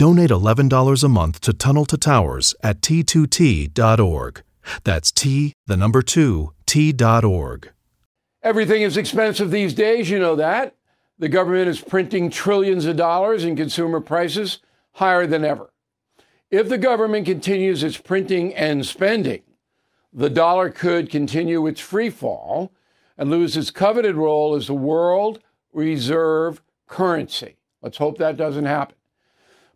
Donate $11 a month to Tunnel to Towers at t2t.org. That's T, the number 2, t.org. Everything is expensive these days, you know that. The government is printing trillions of dollars and consumer prices higher than ever. If the government continues its printing and spending, the dollar could continue its free fall and lose its coveted role as the world reserve currency. Let's hope that doesn't happen.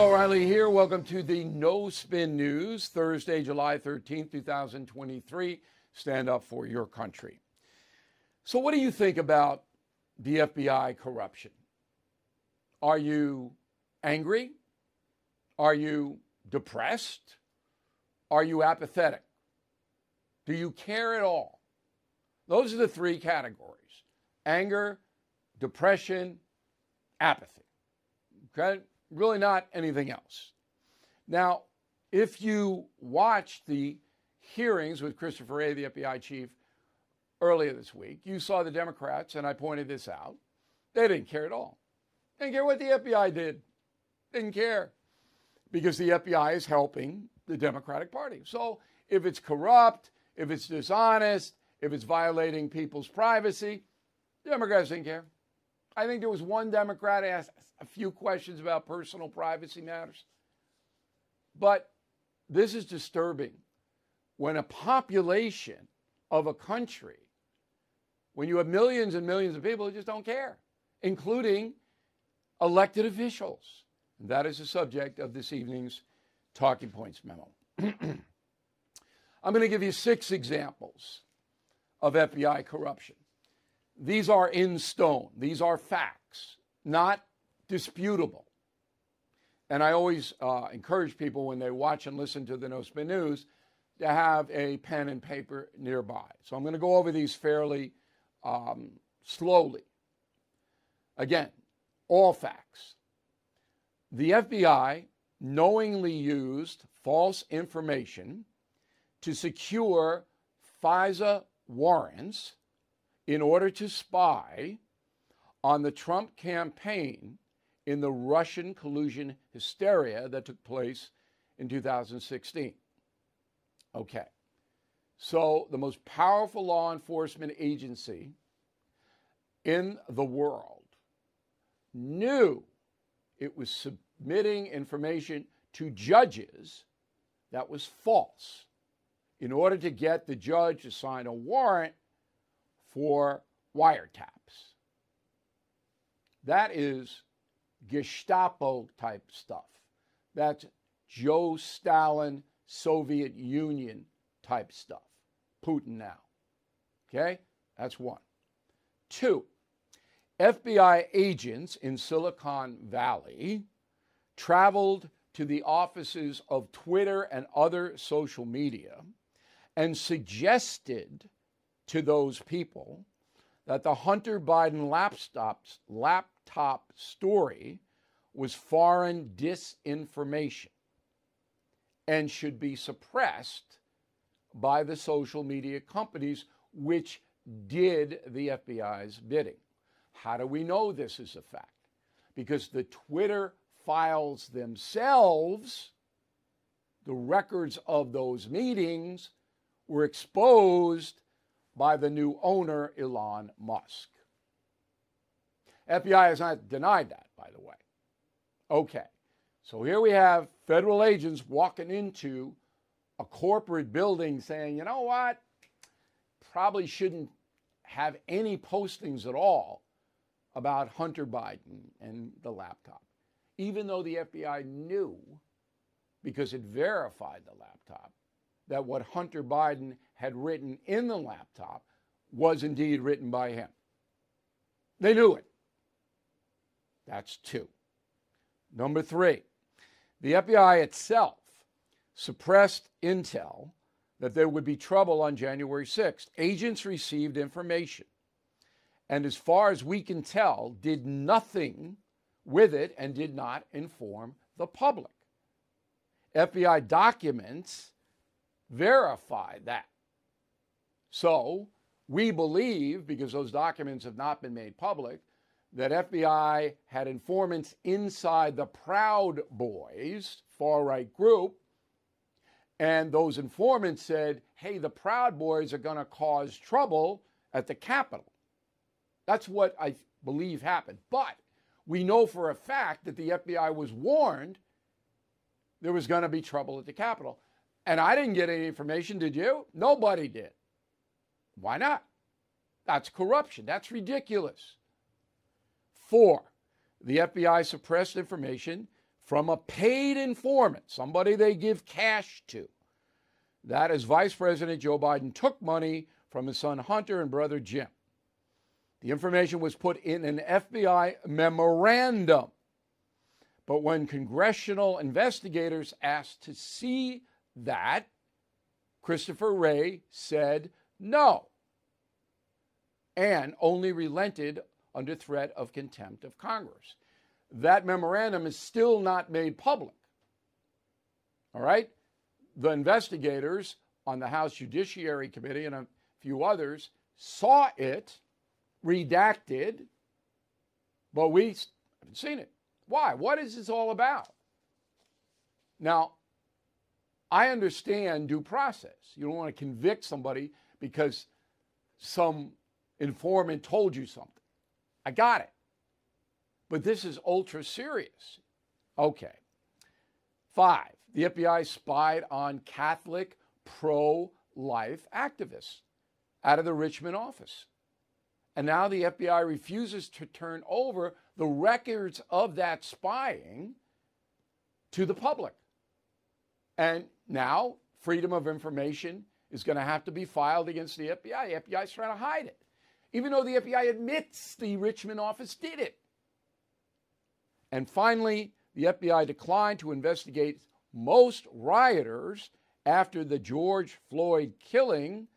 Bill O'Reilly here. Welcome to the No Spin News, Thursday, July 13th, 2023. Stand up for your country. So, what do you think about the FBI corruption? Are you angry? Are you depressed? Are you apathetic? Do you care at all? Those are the three categories anger, depression, apathy. Okay? Really not anything else. Now, if you watched the hearings with Christopher A., the FBI chief, earlier this week, you saw the Democrats, and I pointed this out, they didn't care at all. They didn't care what the FBI did. Didn't care. Because the FBI is helping the Democratic Party. So if it's corrupt, if it's dishonest, if it's violating people's privacy, Democrats didn't care. I think there was one Democrat asked a few questions about personal privacy matters. But this is disturbing when a population of a country, when you have millions and millions of people who just don't care, including elected officials. That is the subject of this evening's Talking Points memo. I'm going to give you six examples of FBI corruption. These are in stone, these are facts, not disputable. And I always uh, encourage people when they watch and listen to the No Spin News to have a pen and paper nearby. So I'm going to go over these fairly um, slowly. Again, all facts. The FBI knowingly used false information to secure FISA warrants in order to spy on the Trump campaign in the Russian collusion hysteria that took place in 2016. Okay. So, the most powerful law enforcement agency in the world knew it was submitting information to judges that was false in order to get the judge to sign a warrant for wiretaps. That is Gestapo type stuff. That's Joe Stalin Soviet Union type stuff. Putin now. Okay? That's one. Two, FBI agents in Silicon Valley traveled to the offices of Twitter and other social media and suggested to those people that the Hunter Biden laptops, laptop story was foreign disinformation and should be suppressed by the social media companies which did the FBI's bidding. How do we know this is a fact? Because the Twitter files themselves, the records of those meetings, were exposed by the new owner, Elon Musk. FBI has not denied that, by the way. Okay, so here we have federal agents walking into a corporate building saying, you know what? Probably shouldn't have any postings at all about Hunter Biden and the laptop, even though the FBI knew, because it verified the laptop, that what Hunter Biden had written in the laptop was indeed written by him. They knew it. That's two. Number three, the FBI itself suppressed intel that there would be trouble on January 6th. Agents received information and, as far as we can tell, did nothing with it and did not inform the public. FBI documents verify that. So, we believe, because those documents have not been made public, that FBI had informants inside the Proud Boys, far right group, and those informants said, hey, the Proud Boys are going to cause trouble at the Capitol. That's what I believe happened. But we know for a fact that the FBI was warned there was going to be trouble at the Capitol. And I didn't get any information, did you? Nobody did. Why not? That's corruption. That's ridiculous. Four, the FBI suppressed information from a paid informant, somebody they give cash to. That is Vice President Joe Biden took money from his son Hunter and brother Jim. The information was put in an FBI memorandum. But when congressional investigators asked to see that, Christopher Wray said no and only relented under threat of contempt of Congress. That memorandum is still not made public. All right? The investigators on the House Judiciary Committee and a few others saw it redacted, but we haven't seen it. Why? What is this all about? Now, I understand due process. You don't want to convict somebody because some informant told you something. I got it. But this is ultra serious. Okay. Five, the FBI spied on Catholic pro life activists out of the Richmond office. And now the FBI refuses to turn over the records of that spying to the public. And now freedom of information is going to have to be filed against the FBI. The FBI is trying to hide it even though the FBI admits the Richmond office did it. And finally, the FBI declined to investigate most rioters after the George Floyd killing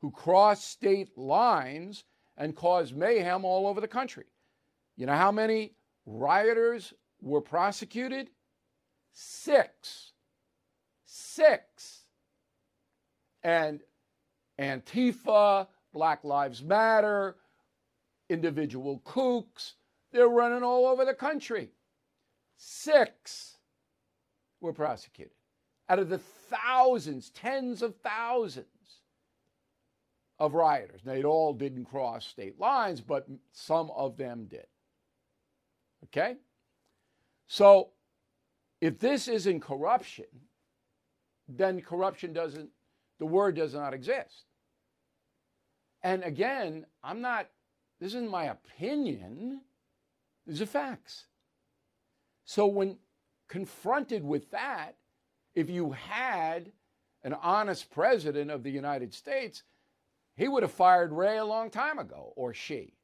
who crossed state lines and caused mayhem all over the country. You know how many rioters were prosecuted? Six. Six. And Antifa, Black Lives Matter, individual kooks. They're running all over the country. Six were prosecuted out of the thousands, tens of thousands of rioters. Now, they all didn't cross state lines, but some of them did. Okay? So if this isn't corruption, then corruption doesn't, the word does not exist. And again, I'm not, this isn't my opinion, these are facts. So when confronted with that, if you had an honest president of the United States, he would have fired Wray a long time ago, or she.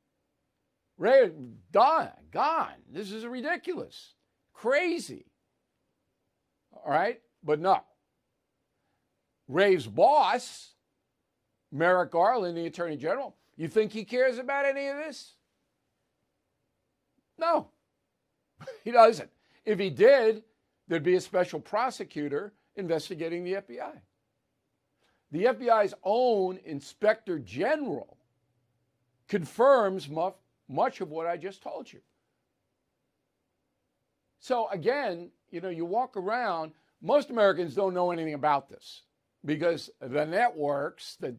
Wray, done, gone. This is ridiculous, crazy. All right? But no. Wray's boss, Merrick Garland, the Attorney General, you think he cares about any of this? No, he doesn't. If he did, there'd be a special prosecutor investigating the FBI. The FBI's own inspector general confirms much of what I just told you. So, again, you know, you walk around, most Americans don't know anything about this because the networks, the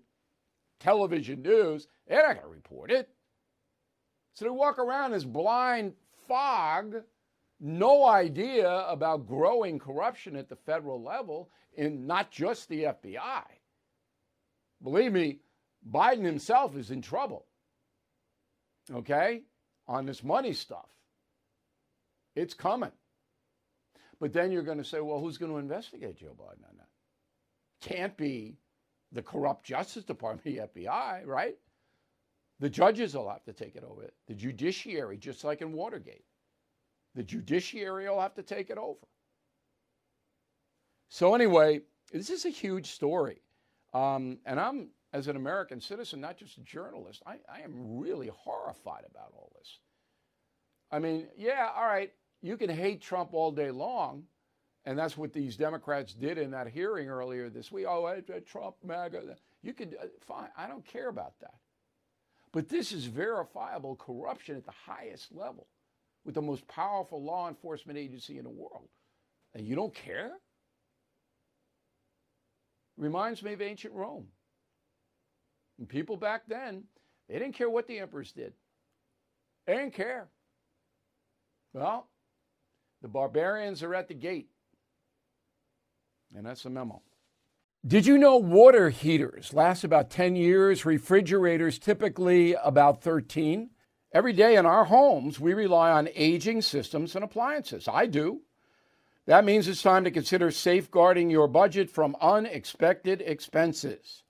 television news, they're not going to report it. So they walk around as blind fog, no idea about growing corruption at the federal level in not just the FBI. Believe me, Biden himself is in trouble, okay, on this money stuff. It's coming. But then you're going to say, well, who's going to investigate Joe Biden on that? Can't be the corrupt Justice Department, the FBI, right? The judges will have to take it over. The judiciary, just like in Watergate, the judiciary will have to take it over. So, anyway, this is a huge story. Um, and I'm, as an American citizen, not just a journalist, I, I am really horrified about all this. I mean, yeah, all right, you can hate Trump all day long. And that's what these Democrats did in that hearing earlier this week. Oh, Trump, MAGA. You could, uh, fine, I don't care about that. But this is verifiable corruption at the highest level with the most powerful law enforcement agency in the world. And you don't care? Reminds me of ancient Rome. And people back then, they didn't care what the emperors did. They didn't care. Well, the barbarians are at the gate. And that's the memo. Did you know water heaters last about 10 years, refrigerators typically about 13? Every day in our homes, we rely on aging systems and appliances. I do. That means it's time to consider safeguarding your budget from unexpected expenses.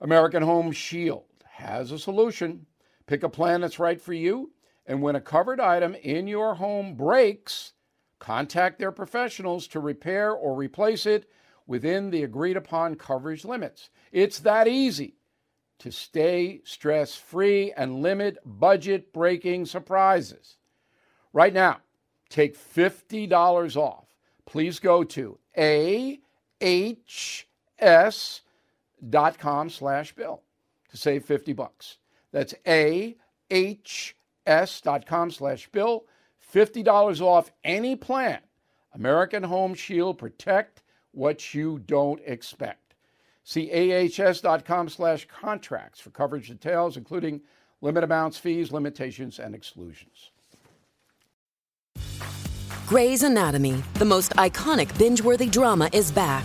American Home Shield has a solution. Pick a plan that's right for you, and when a covered item in your home breaks, Contact their professionals to repair or replace it within the agreed upon coverage limits. It's that easy to stay stress free and limit budget breaking surprises. Right now, take $50 off. Please go to ahs.com slash bill to save 50 bucks. That's ahs.com slash bill $50 off any plan. American Home Shield protect what you don't expect. See ahs.com slash contracts for coverage details, including limit amounts, fees, limitations, and exclusions. Grey's Anatomy, the most iconic binge-worthy drama, is back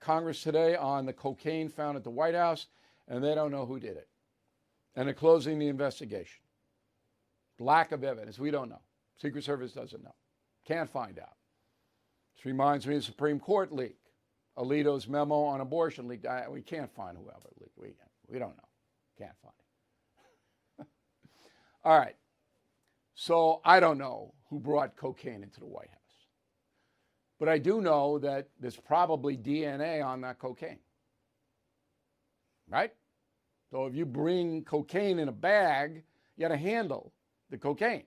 Congress today on the cocaine found at the White House, and they don't know who did it. And they're closing the investigation. Lack of evidence. We don't know. Secret Service doesn't know. Can't find out. This reminds me of the Supreme Court leak. Alito's memo on abortion leak. We can't find whoever leaked. We, we don't know. Can't find it. All right. So I don't know who brought cocaine into the White House. But I do know that there's probably DNA on that cocaine. Right? So if you bring cocaine in a bag, you got to handle the cocaine.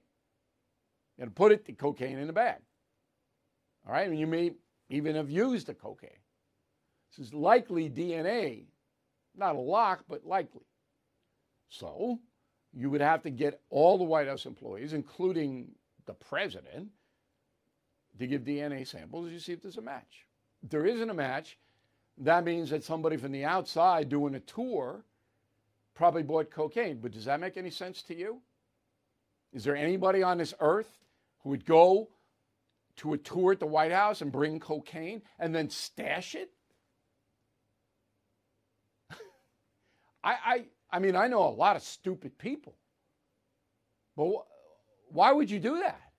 You got to put it, the cocaine in the bag. All right? And you may even have used the cocaine. This is likely DNA, not a lock, but likely. So you would have to get all the White House employees, including the president, to give DNA samples, you see if there's a match. If there isn't a match, that means that somebody from the outside doing a tour probably bought cocaine. But does that make any sense to you? Is there anybody on this earth who would go to a tour at the White House and bring cocaine and then stash it? I, I, I mean, I know a lot of stupid people, but wh- why would you do that?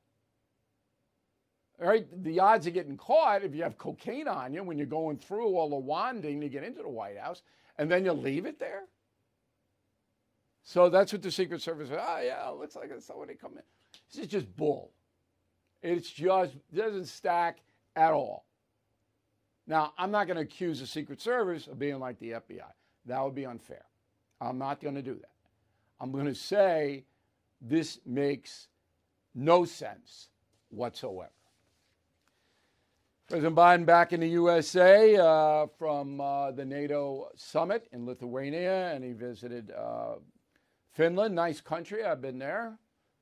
The odds of getting caught if you have cocaine on you when you're going through all the wanding to get into the White House, and then you leave it there. So that's what the Secret Service said. Oh, yeah, it looks like it's somebody come in. This is just bull. It's just doesn't stack at all. Now, I'm not going to accuse the Secret Service of being like the FBI. That would be unfair. I'm not going to do that. I'm going to say this makes no sense whatsoever. President Biden back in the USA uh, from uh, the NATO summit in Lithuania, and he visited uh, Finland. Nice country. I've been there.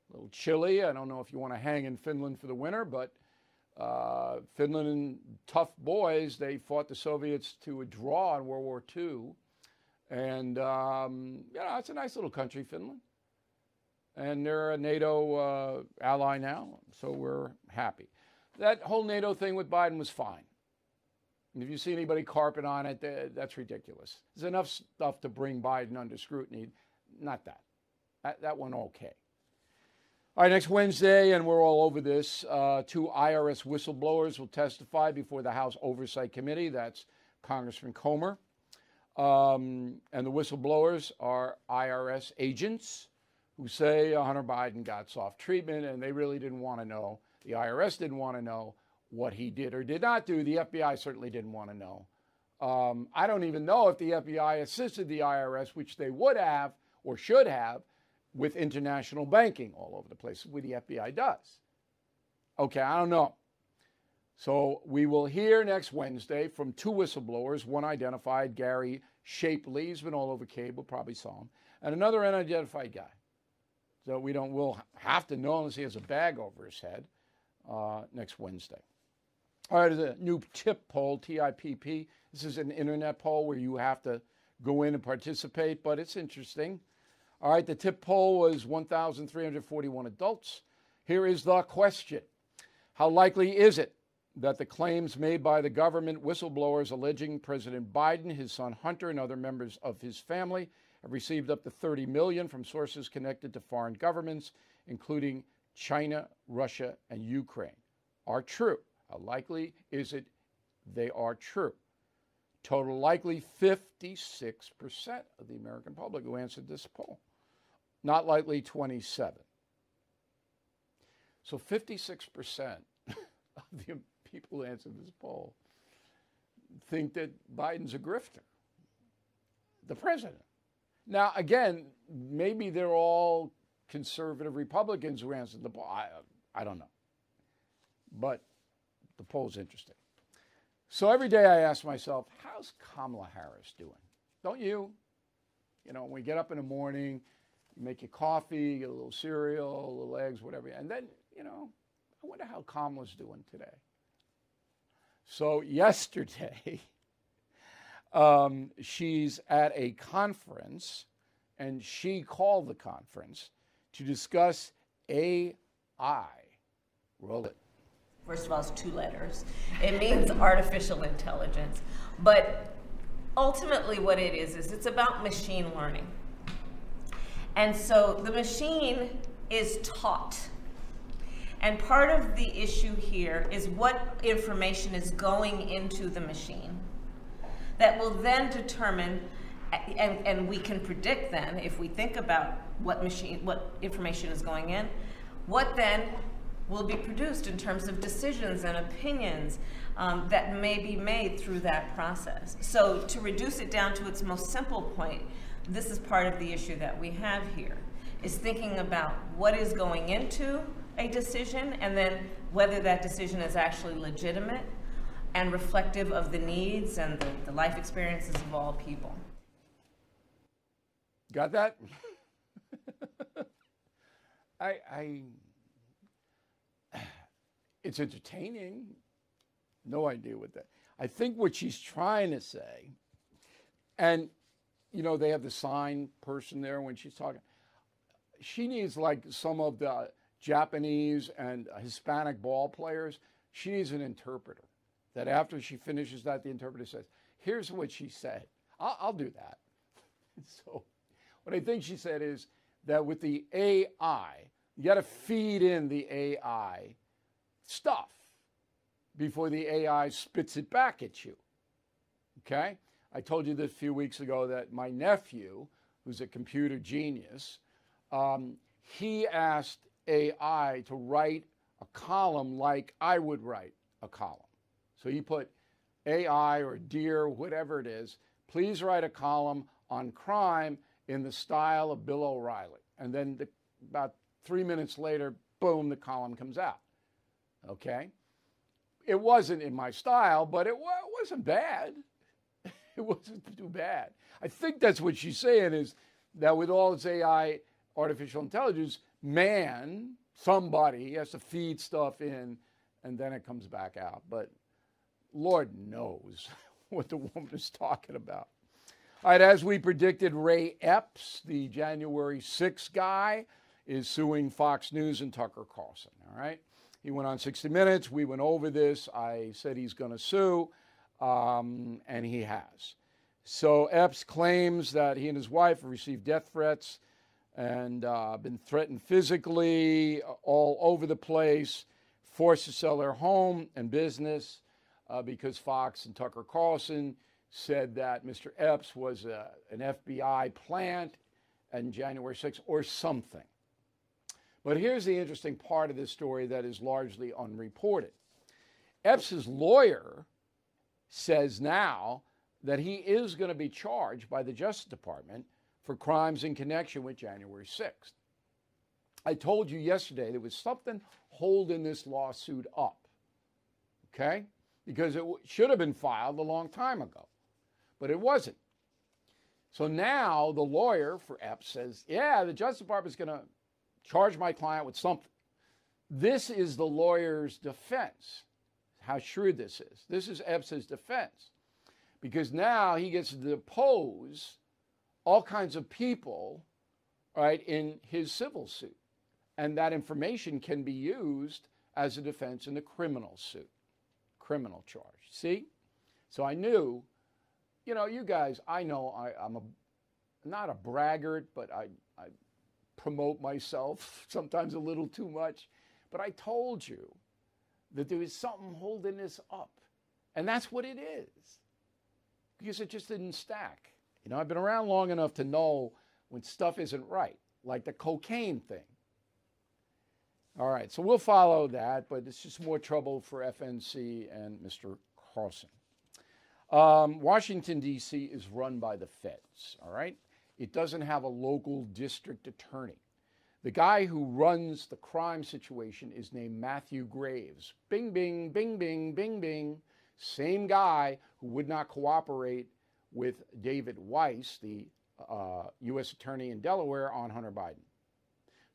A little chilly. I don't know if you want to hang in Finland for the winter, but uh, Finland and tough boys. They fought the Soviets to a draw in World War II. And, um, you know, it's a nice little country, Finland. And they're a NATO uh, ally now, so we're happy. That whole NATO thing with Biden was fine. And if you see anybody carpet on it, that's ridiculous. There's enough stuff to bring Biden under scrutiny. Not that. That, that went okay. All right, next Wednesday, and we're all over this, uh, two IRS whistleblowers will testify before the House Oversight Committee. That's Congressman Comer. Um, and the whistleblowers are IRS agents who say Hunter Biden got soft treatment and they really didn't want to know. The IRS didn't want to know what he did or did not do. The FBI certainly didn't want to know. Um, I don't even know if the FBI assisted the IRS, which they would have or should have, with international banking all over the place, what the FBI does. Okay, I don't know. So we will hear next Wednesday from two whistleblowers. One identified, Gary Shapley, he's been all over cable, probably saw him, and another unidentified guy. So we don't, we'll have to know unless he has a bag over his head uh, next Wednesday. All right, the new TIP poll, TIPP. This is an internet poll where you have to go in and participate, but it's interesting. All right, the TIP poll was 1,341 adults. Here is the question How likely is it that the claims made by the government whistleblowers alleging President Biden, his son Hunter, and other members of his family have received up to 30 million from sources connected to foreign governments, including China, Russia, and Ukraine, are true. How likely is it they are true? Total likely 56% of the American public who answered this poll. Not likely 27. So 56% of the people who answered this poll think that Biden's a grifter, the president. Now, again, maybe they're all conservative Republicans who answered the poll. I, I don't know. But the poll's interesting. So every day I ask myself, how's Kamala Harris doing? Don't you? You know, when we get up in the morning, you make your coffee, you get a little cereal, a little eggs, whatever. And then, you know, I wonder how Kamala's doing today. So yesterday, um, she's at a conference, and she called the conference to discuss AI. Roll it. First of all, it's two letters. It means artificial intelligence. But ultimately, what it is, is it's about machine learning. And so the machine is taught and part of the issue here is what information is going into the machine that will then determine, and, and we can predict then, if we think about what machine, what information is going in, what then will be produced in terms of decisions and opinions um, that may be made through that process. So to reduce it down to its most simple point, this is part of the issue that we have here, is thinking about what is going into a decision and then whether that decision is actually legitimate and reflective of the needs and the, the life experiences of all people. Got that? I, I, it's entertaining. No idea what that. I think what she's trying to say, and you know, they have the sign person there when she's talking. She needs like some of the Japanese and Hispanic ball players. She needs an interpreter. That after she finishes that, the interpreter says, "Here's what she said." I'll, I'll do that. so, what I think she said is that with the AI, you got to feed in the AI stuff before the AI spits it back at you. Okay? I told you this a few weeks ago that my nephew, who's a computer genius, um, he asked AI to write a column like I would write a column. So he put AI or Dear, whatever it is, please write a column on crime in the style of Bill O'Reilly. And then the, about three minutes later, boom, the column comes out. Okay? It wasn't in my style, but it, it wasn't bad. it wasn't too bad. I think that's what she's saying is that with all this AI, artificial intelligence, man, somebody has to feed stuff in and then it comes back out. But Lord knows what the woman is talking about. All right, as we predicted, Ray Epps, the January 6th guy, is suing Fox News and Tucker Carlson. All right. He went on 60 Minutes. We went over this. I said he's going to sue, um, and he has. So Epps claims that he and his wife have received death threats and uh, been threatened physically all over the place, forced to sell their home and business uh, because Fox and Tucker Carlson said that Mr. Epps was a, an FBI plant on January 6th or something. But here's the interesting part of this story that is largely unreported. Epps's lawyer says now that he is going to be charged by the Justice Department for crimes in connection with January 6th. I told you yesterday there was something holding this lawsuit up, okay? Because it should have been filed a long time ago, but it wasn't. So now the lawyer for Epps says, yeah, the Justice Department is going to charge my client with something. This is the lawyer's defense. How shrewd this is. This is Epps's defense. Because now he gets to depose all kinds of people, right, in his civil suit. And that information can be used as a defense in the criminal suit, criminal charge. See? So I knew, you know, you guys, I know I, am a not a braggart, but I, I promote myself sometimes a little too much. But I told you that there is something holding this up. And that's what it is. Because it just didn't stack. You know, I've been around long enough to know when stuff isn't right, like the cocaine thing. All right, so we'll follow that, but it's just more trouble for FNC and Mr. Carlson. Um, Washington, D.C. is run by the feds, all right? It doesn't have a local district attorney. The guy who runs the crime situation is named Matthew Graves. Bing, bing, bing, bing, bing, bing. Same guy who would not cooperate with David Weiss, the uh, U.S. Attorney in Delaware, on Hunter Biden.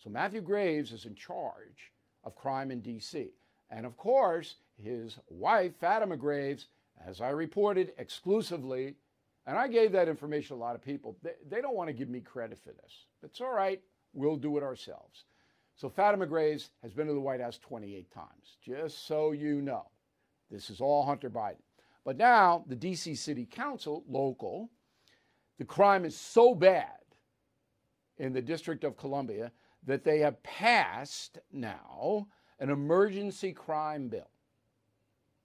So Matthew Graves is in charge of crime in D.C. And of course, his wife, Fatima Graves, as I reported exclusively, and I gave that information to a lot of people. They, they don't want to give me credit for this. It's all right. We'll do it ourselves. So Fatima Graves has been to the White House 28 times, just so you know. This is all Hunter Biden. But now the DC City Council, local, the crime is so bad in the District of Columbia that they have passed now an emergency crime bill.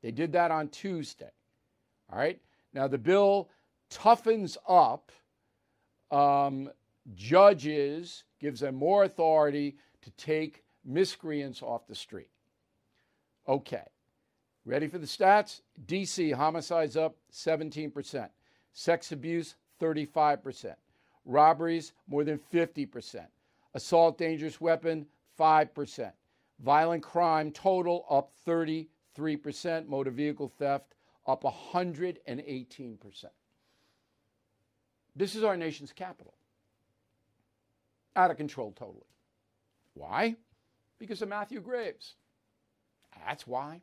They did that on Tuesday. All right. Now, the bill toughens up um, judges, gives them more authority to take miscreants off the street. Okay. Ready for the stats? DC homicides up 17%, sex abuse 35%, robberies more than 50%, assault dangerous weapon 5%, violent crime total up 33%, motor vehicle theft up 118%. This is our nation's capital. Out of control totally. Why? Because of Matthew Graves. That's why.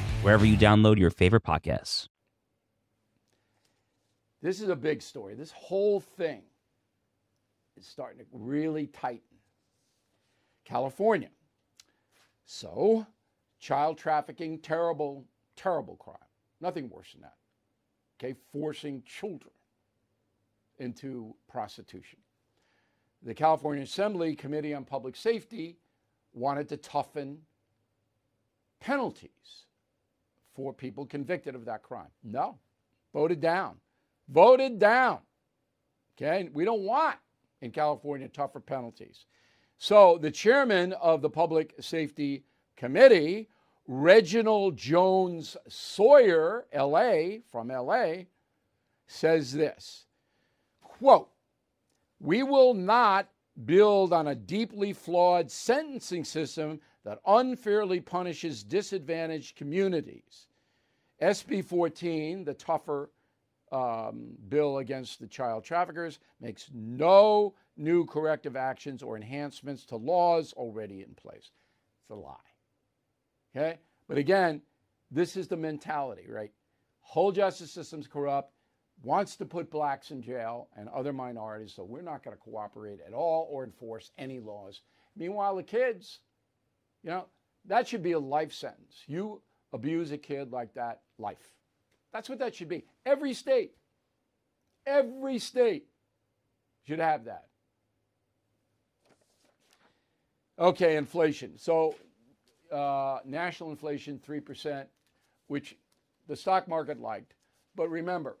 wherever you download your favorite podcasts. This is a big story. This whole thing is starting to really tighten. California. So, child trafficking, terrible, terrible crime. Nothing worse than that. Okay, forcing children into prostitution. The California Assembly Committee on Public Safety wanted to toughen penalties for people convicted of that crime. No, voted down. Voted down. Okay, we don't want in California tougher penalties. So the chairman of the Public Safety Committee, Reginald Jones Sawyer, LA, from LA, says this quote, We will not build on a deeply flawed sentencing system that unfairly punishes disadvantaged communities. SB 14, the tougher um, bill against the child traffickers, makes no new corrective actions or enhancements to laws already in place. It's a lie. Okay? But again, this is the mentality, right? Whole justice system's corrupt, wants to put blacks in jail and other minorities, so we're not going to cooperate at all or enforce any laws. Meanwhile, the kids, you know, that should be a life sentence. You abuse a kid like that, life. That's what that should be. Every state, every state should have that. Okay, inflation. So, uh, national inflation, 3%, which the stock market liked. But remember,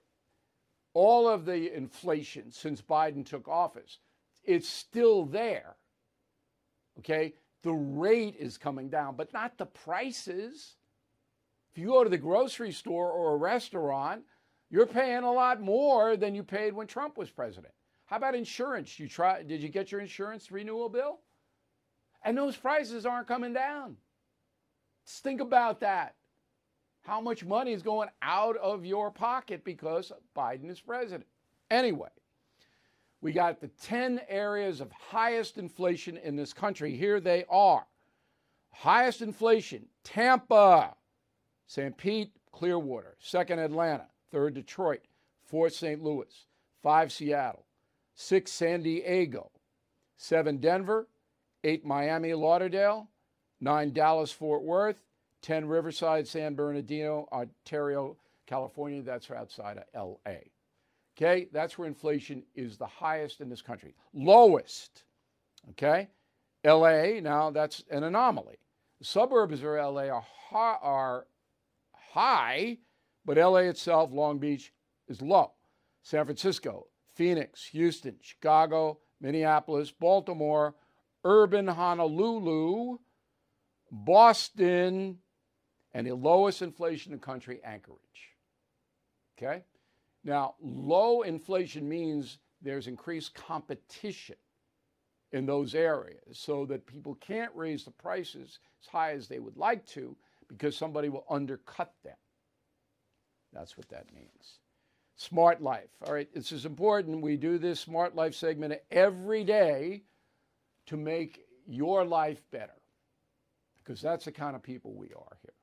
all of the inflation since Biden took office, it's still there. Okay? The rate is coming down, but not the prices. If you go to the grocery store or a restaurant, you're paying a lot more than you paid when Trump was president. How about insurance? You try did you get your insurance renewal bill? And those prices aren't coming down. Just think about that. How much money is going out of your pocket because Biden is president? Anyway, we got the 10 areas of highest inflation in this country. Here they are. Highest inflation Tampa, St. Pete, Clearwater. Second, Atlanta. Third, Detroit. Fourth, St. Louis. Five, Seattle. Six, San Diego. Seven, Denver. Eight, Miami, Lauderdale. Nine, Dallas, Fort Worth. 10, Riverside, San Bernardino, Ontario, California. That's outside of LA. Okay, that's where inflation is the highest in this country. Lowest, okay, LA, now that's an anomaly. The suburbs of LA are high, are high, but LA itself, Long Beach, is low. San Francisco, Phoenix, Houston, Chicago, Minneapolis, Baltimore, urban Honolulu, Boston, and the lowest inflation in the country, Anchorage. Okay? Now, low inflation means there's increased competition in those areas so that people can't raise the prices as high as they would like to because somebody will undercut them. That's what that means. Smart life. All right, this is important. We do this smart life segment every day to make your life better because that's the kind of people we are here.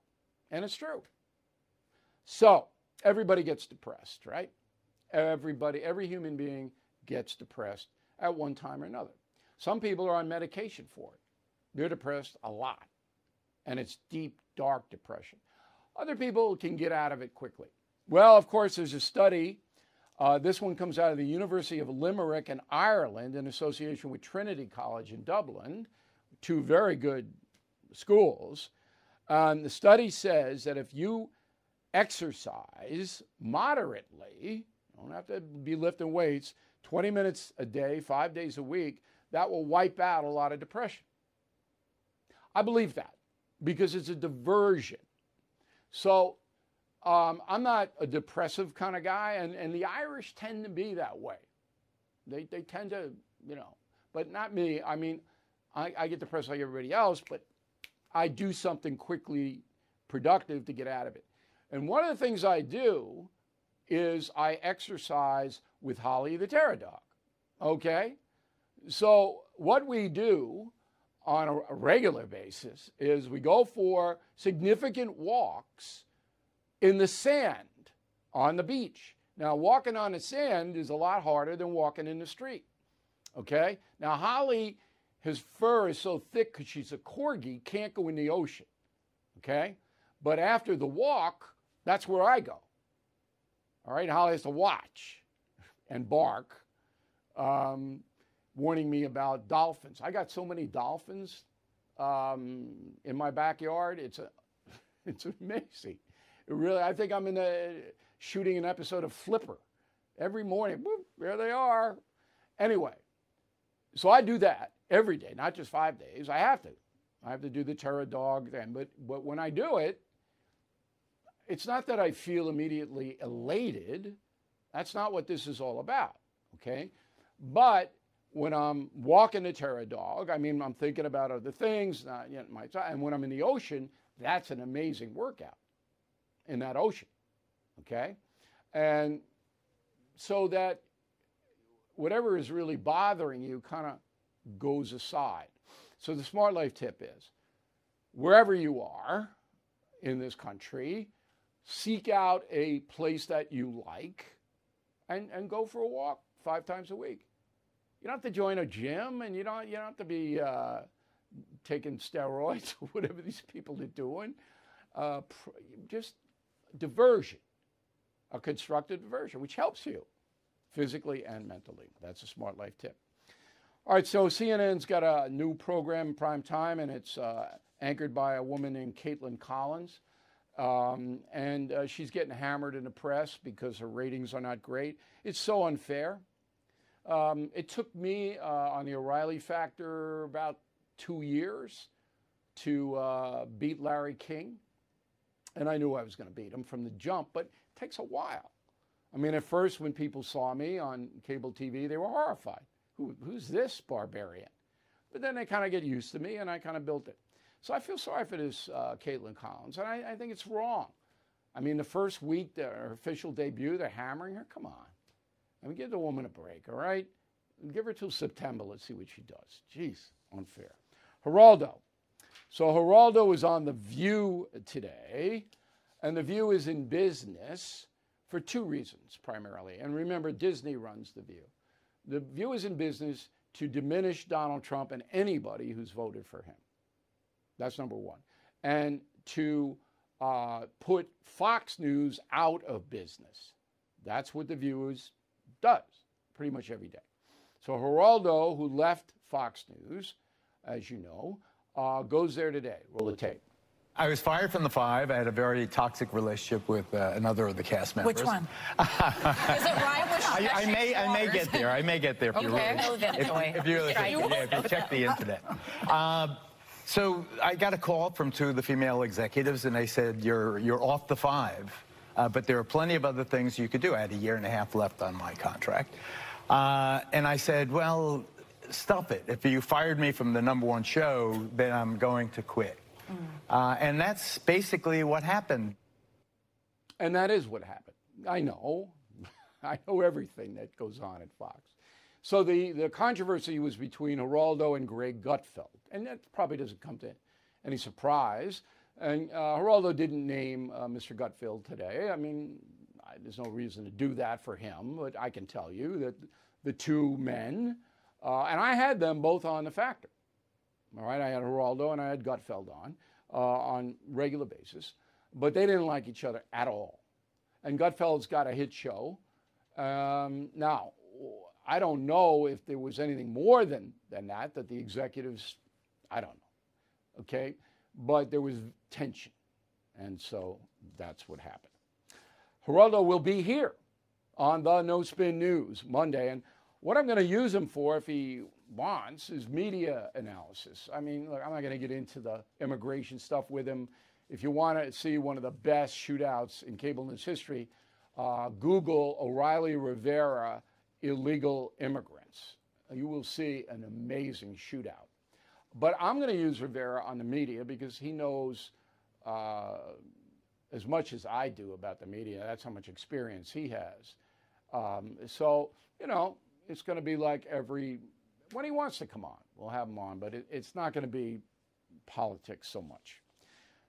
And it's true. So, everybody gets depressed, right? Everybody, every human being gets depressed at one time or another. Some people are on medication for it. They're depressed a lot. And it's deep, dark depression. Other people can get out of it quickly. Well, of course, there's a study. Uh, this one comes out of the University of Limerick in Ireland in association with Trinity College in Dublin, two very good schools. Um, the study says that if you exercise moderately, you don't have to be lifting weights, 20 minutes a day, five days a week, that will wipe out a lot of depression. I believe that because it's a diversion. So um, I'm not a depressive kind of guy, and, and the Irish tend to be that way. They, they tend to, you know, but not me. I mean, I, I get depressed like everybody else, but I do something quickly productive to get out of it. And one of the things I do is I exercise with Holly the Terror Dog. Okay? So, what we do on a, regular basis is we go for significant walks in the sand on the beach. Now, walking on the sand is a lot harder than walking in the street. Okay? Now, Holly, his fur is so thick because she's a corgi, can't go in the ocean. Okay? But after the walk, that's where I go. All right? Holly has to watch and bark. Um, warning me about dolphins. I got so many dolphins um, in my backyard. It's a, it's amazing. It really, I think I'm in a, shooting an episode of Flipper. Every morning, there they are. Anyway, so I do that every day, not just five days. I have to. I have to do the terror dog then. But, but when I do it, it's not that I feel immediately elated. That's not what this is all about. Okay. But when I'm walking the terror dog, I mean, I'm thinking about other things, not, know, my, and when I'm in the ocean, that's an amazing workout in that ocean. Okay? And so that whatever is really bothering you kind of goes aside. So the smart life tip is wherever you are in this country, seek out a place that you like and, and go for a walk five times a week. You don't have to join a gym, and you don't you don't have to be uh, taking steroids or whatever these people are doing. Uh, pr- just diversion, a constructive diversion, which helps you physically and mentally. That's a smart life tip. All right, so CNN's got a new program, prime time, and it's uh, anchored by a woman named Kaitlan Collins. Um, and uh, she's getting hammered in the press because her ratings are not great. It's so unfair. Um, it took me uh, on the O'Reilly factor about two years to uh, beat Larry King. And I knew I was going to beat him from the jump, but it takes a while. I mean, at first, when people saw me on cable TV, they were horrified. Who, who's this barbarian? But then they kind of get used to me, and I kind of built it. So I feel sorry for this uh, Kaitlan Collins, and I, I, think it's wrong. I mean, the first week, their official debut, they're hammering her. Come on. I mean, give the woman a break, all right? Give her till September. Let's see what she does. Jeez, unfair. Geraldo. So Geraldo is on The View today, and The View is in business for two reasons primarily. And remember, Disney runs The View. The View is in business to diminish Donald Trump and anybody who's voted for him. That's number one. And to uh, put Fox News out of business. That's what The View is does pretty much every day. So Geraldo, who left Fox News, as you know, uh, goes there today. Roll the tape. I was fired from the Five. I had a very toxic relationship with uh, another of the cast members. Which one? Is it Ryan I, I may, I may get there. I may get there. If okay. you really, know them if, if you really, think, yeah, if you check the internet. Uh, so I got a call from two of the female executives, and they said, "You're you're off the five, Uh, but there are plenty of other things you could do. I had a year and a half left on my contract. Uh, and I said, well, stop it. If you fired me from the number one show, then I'm going to quit. Mm. Uh, and that's basically what happened. And that is what happened. I know. I know everything that goes on at Fox. So the, the controversy was between Geraldo and Greg Gutfeld. And that probably doesn't come to any surprise. And uh, Geraldo didn't name uh, Mr. Gutfeld today. I mean, I, there's no reason to do that for him, but I can tell you that the two men, uh, and I had them both on the factor. All right, I had Geraldo and I had Gutfeld on uh, on regular basis. but they didn't like each other at all. And Gutfeld's got a hit show. Um, now, I don't know if there was anything more than, than that, that the executives, I don't know. Okay? But there was tension. And so that's what happened. Geraldo will be here on the No Spin News Monday. And what I'm going to use him for, if he wants, is media analysis. I mean, look, I'm not going to get into the immigration stuff with him. If you want to see one of the best shootouts in cable news history, uh, Google O'Reilly Rivera illegal immigrants. You will see an amazing shootout. But I'm going to use Rivera on the media because he knows uh, as much as I do about the media. That's how much experience he has. Um, so, you know, it's going to be like every, when he wants to come on, we'll have him on, but it, it's not going to be politics so much.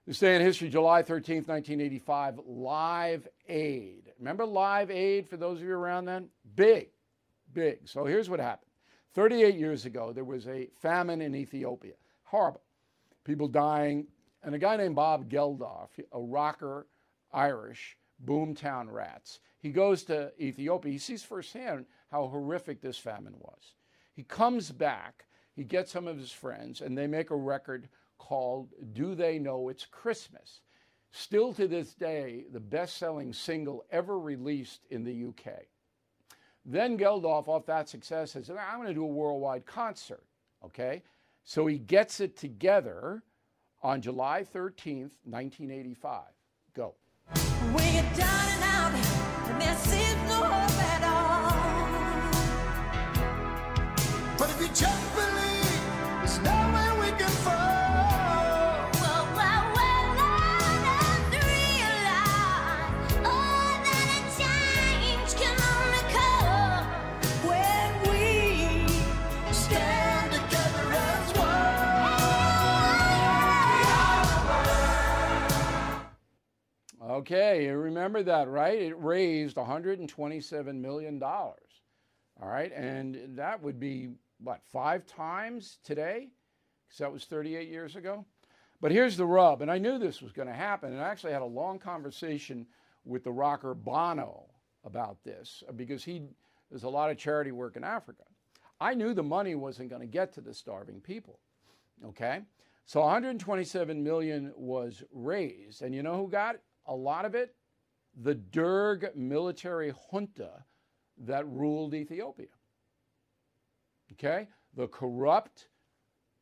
This day in history, July 13th, 1985, Live Aid. Remember Live Aid for those of you around then? Big, big. So here's what happened 38 years ago, there was a famine in Ethiopia. Horrible. People dying. And a guy named Bob Geldof, a rocker Irish, boomtown rats, he goes to Ethiopia. He sees firsthand how horrific this famine was. He comes back, he gets some of his friends, and they make a record called Do They Know It's Christmas? Still to this day, the best selling single ever released in the UK. Then Geldof, off that success, says, I'm going to do a worldwide concert. Okay? So he gets it together on July 13th, 1985. Go. Okay, you remember that, right? It raised $127 million. All right, and that would be, what, five times today? Because that was 38 years ago. But here's the rub, and I knew this was going to happen, and I actually had a long conversation with the rocker Bono about this because he does a lot of charity work in Africa. I knew the money wasn't going to get to the starving people. Okay? So 127 million was raised, and you know who got it? A lot of it the Derg military junta that ruled Ethiopia. Okay? The corrupt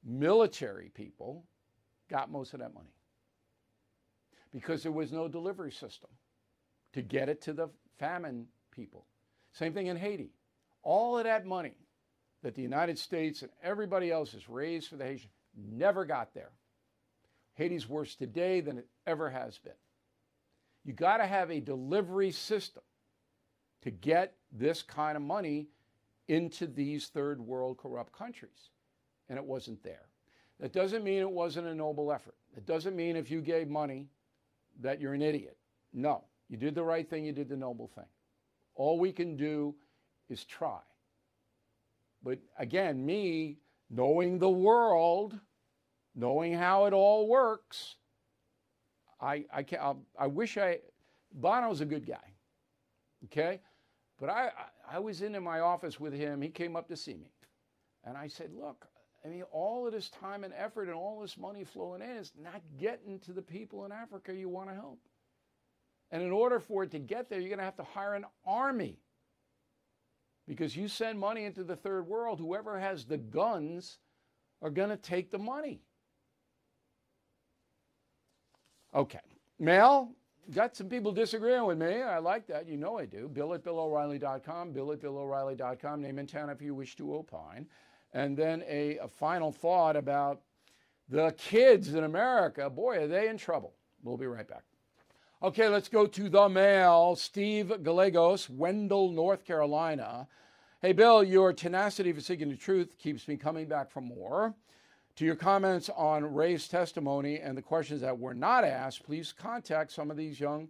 military people got most of that money because there was no delivery system to get it to the famine people. Same thing in Haiti. All of that money that the United States and everybody else has raised for the Haitians never got there. Haiti's worse today than it ever has been. You got to have a delivery system to get this kind of money into these third world corrupt countries. And it wasn't there. That doesn't mean it wasn't a noble effort. It doesn't mean if you gave money that you're an idiot. No, you did the right thing, you did the noble thing. All we can do is try. But again, me knowing the world, knowing how it all works, I, I, can, I, um, I wish I, Bono's a good guy, okay? But I, I was in my office with him. He came up to see me. And I said, look, I mean, all of this time and effort and all this money flowing in is not getting to the people in Africa you want to help. And in order for it to get there, you're going to have to hire an army. Because you send money into the third world, whoever has the guns are going to take the money. Okay. Mel, got some people disagreeing with me. I like that. You know I do. Bill at BillO'Reilly.com, Bill at BillO'Reilly.com. Name and town if you wish to opine. And then a, a final thought about the kids in America. Boy, are they in trouble. We'll be right back. Okay, let's go to the mail. Steve Gallegos, Wendell, North Carolina. Hey, Bill, your tenacity for seeking the truth keeps me coming back for more. To your comments on Wray's testimony and the questions that were not asked, please contact some of these young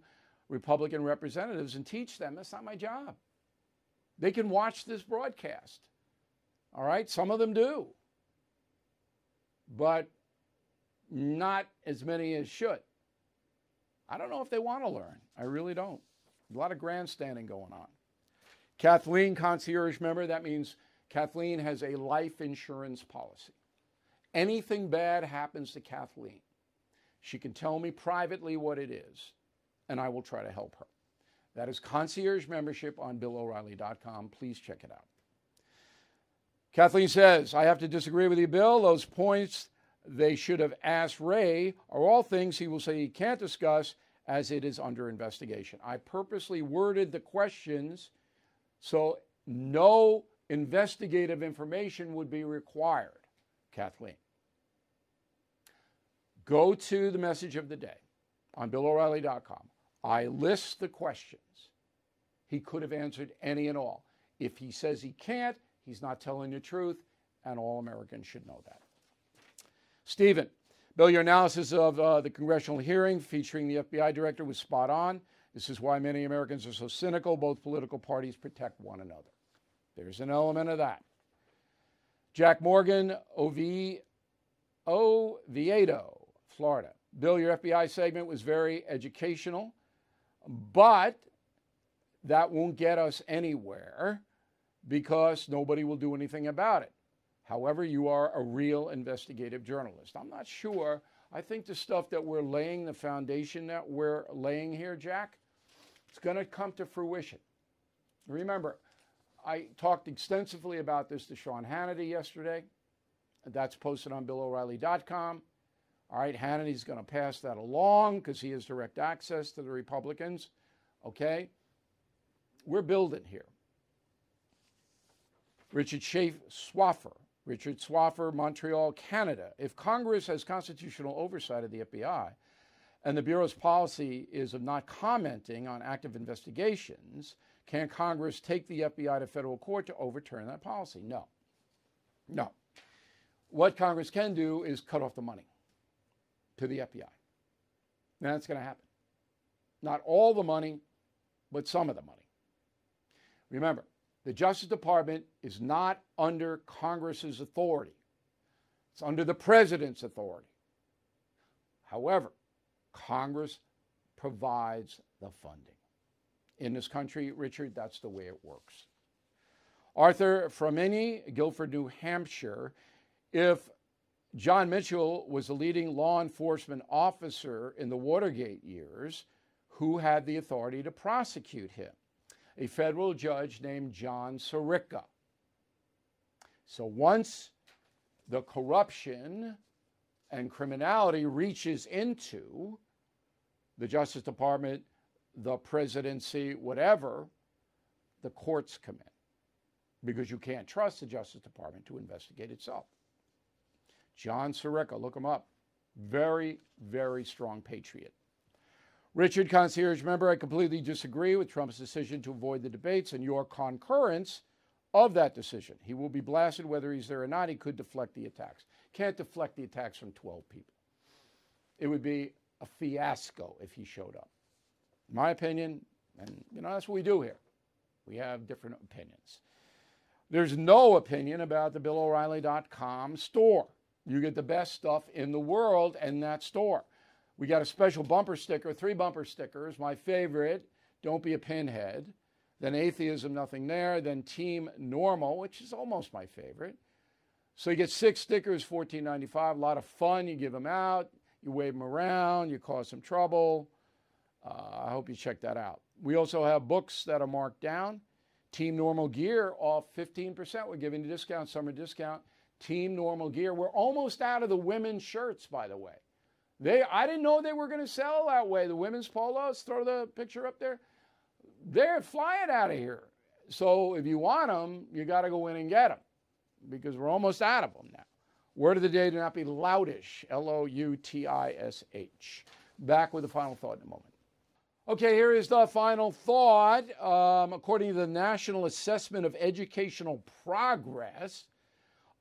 Republican representatives and teach them. That's not my job. They can watch this broadcast. All right? Some of them do. But not as many as should. I don't know if they want to learn. I really don't. A lot of grandstanding going on. Kathleen, concierge member, that means Kathleen has a life insurance policy. Anything bad happens to Kathleen, she can tell me privately what it is, and I will try to help her. That is concierge membership on BillO'Reilly.com. Please check it out. Kathleen says, I have to disagree with you, Bill. Those points they should have asked Wray are all things he will say he can't discuss as it is under investigation. I purposely worded the questions so no investigative information would be required, Kathleen. Go to the message of the day on BillO'Reilly.com. I list the questions. He could have answered any and all. If he says he can't, he's not telling the truth, and all Americans should know that. Stephen, Bill, your analysis of uh, the congressional hearing featuring the FBI director was spot on. This is why many Americans are so cynical. Both political parties protect one another. There's an element of that. Jack Morgan, OV, Oviedo, Florida. Bill, your FBI segment was very educational, but that won't get us anywhere because nobody will do anything about it. However, you are a real investigative journalist. I'm not sure. I think the stuff that we're laying, the foundation that we're laying here, Jack, it's going to come to fruition. Remember, I talked extensively about this to Sean Hannity yesterday. That's posted on BillO'Reilly.com. All right, Hannity's going to pass that along because he has direct access to the Republicans. Okay? We're building here. Richard Swaffer, Richard Swaffer, Montreal, Canada. If Congress has constitutional oversight of the FBI and the Bureau's policy is of not commenting on active investigations, can Congress take the FBI to federal court to overturn that policy? No. No. What Congress can do is cut off the money to the FBI. And that's going to happen. Not all the money, but some of the money. Remember, the Justice Department is not under Congress's authority, it's under the President's authority. However, Congress provides the funding. In this country, Richard, that's the way it works. Arthur Framini, Guilford, New Hampshire. If John Mitchell was a leading law enforcement officer in the Watergate years, who had the authority to prosecute him? A federal judge named John Sirica. So once the corruption and criminality reaches into the Justice Department, the presidency, whatever, the courts come in because you can't trust the Justice Department to investigate itself. John Sirica, look him up. Very, very strong patriot. Richard, concierge member, I completely disagree with Trump's decision to avoid the debates and your concurrence of that decision. He will be blasted whether he's there or not. He could deflect the attacks. Can't deflect the attacks from 12 people. It would be a fiasco if he showed up. My opinion, and you know, that's what we do here. We have different opinions. There's no opinion about the BillO'Reilly.com store. You get the best stuff in the world in that store. We got a special bumper sticker, three bumper stickers. My favorite, Don't Be a Pinhead. Then Atheism, Nothing There. Then Team Normal, which is almost my favorite. So you get six stickers, $14.95. A lot of fun. You give them out, you wave them around, you cause some trouble. Uh, I hope you check that out. We also have books that are marked down. Team Normal Gear off 15%. We're giving a discount, summer discount. Team Normal Gear. We're almost out of the women's shirts, by the way. They, I didn't know they were going to sell that way. The women's polos, throw the picture up there. They're flying out of here. So if you want them, you got to go in and get them because we're almost out of them now. Word of the day, do not be loutish. L O U T I S H. Back with the final thought in a moment. Okay, here is the final thought. Um, according to the National Assessment of Educational Progress,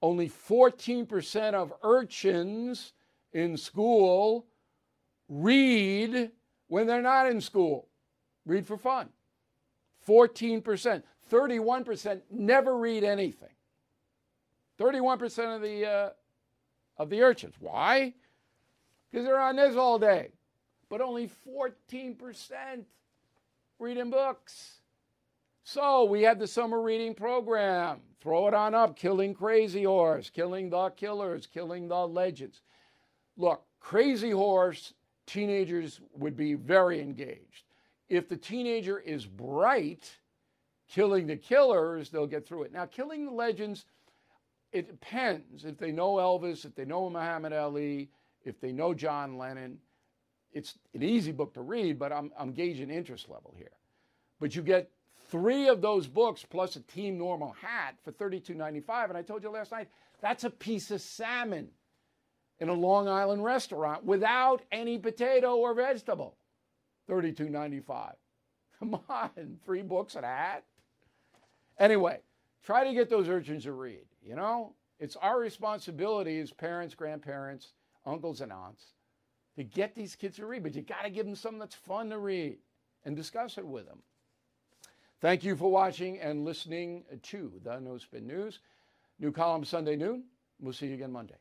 only 14% of urchins in school read when they're not in school. Read for fun. 14%. 31% never read anything. 31% of the, uh, of the urchins. Why? Because they're on this all day. But only 14% reading books. So we had the summer reading program. Throw it on up Killing Crazy Horse, Killing the Killers, Killing the Legends. Look, Crazy Horse, teenagers would be very engaged. If the teenager is bright, Killing the Killers, they'll get through it. Now, Killing the Legends, it depends. If they know Elvis, if they know Muhammad Ali, if they know John Lennon, it's an easy book to read, but I'm, I'm gauging interest level here. But you get three of those books plus a Team Normal hat for $32.95. And I told you last night, that's a piece of salmon in a Long Island restaurant without any potato or vegetable. $32.95. Come on, three books and a hat. Anyway, try to get those urchins to read. You know, it's our responsibility as parents, grandparents, uncles, and aunts to get these kids to read, but you got to give them something that's fun to read and discuss it with them. Thank you for watching and listening to the No Spin News. New column Sunday noon. We'll see you again Monday.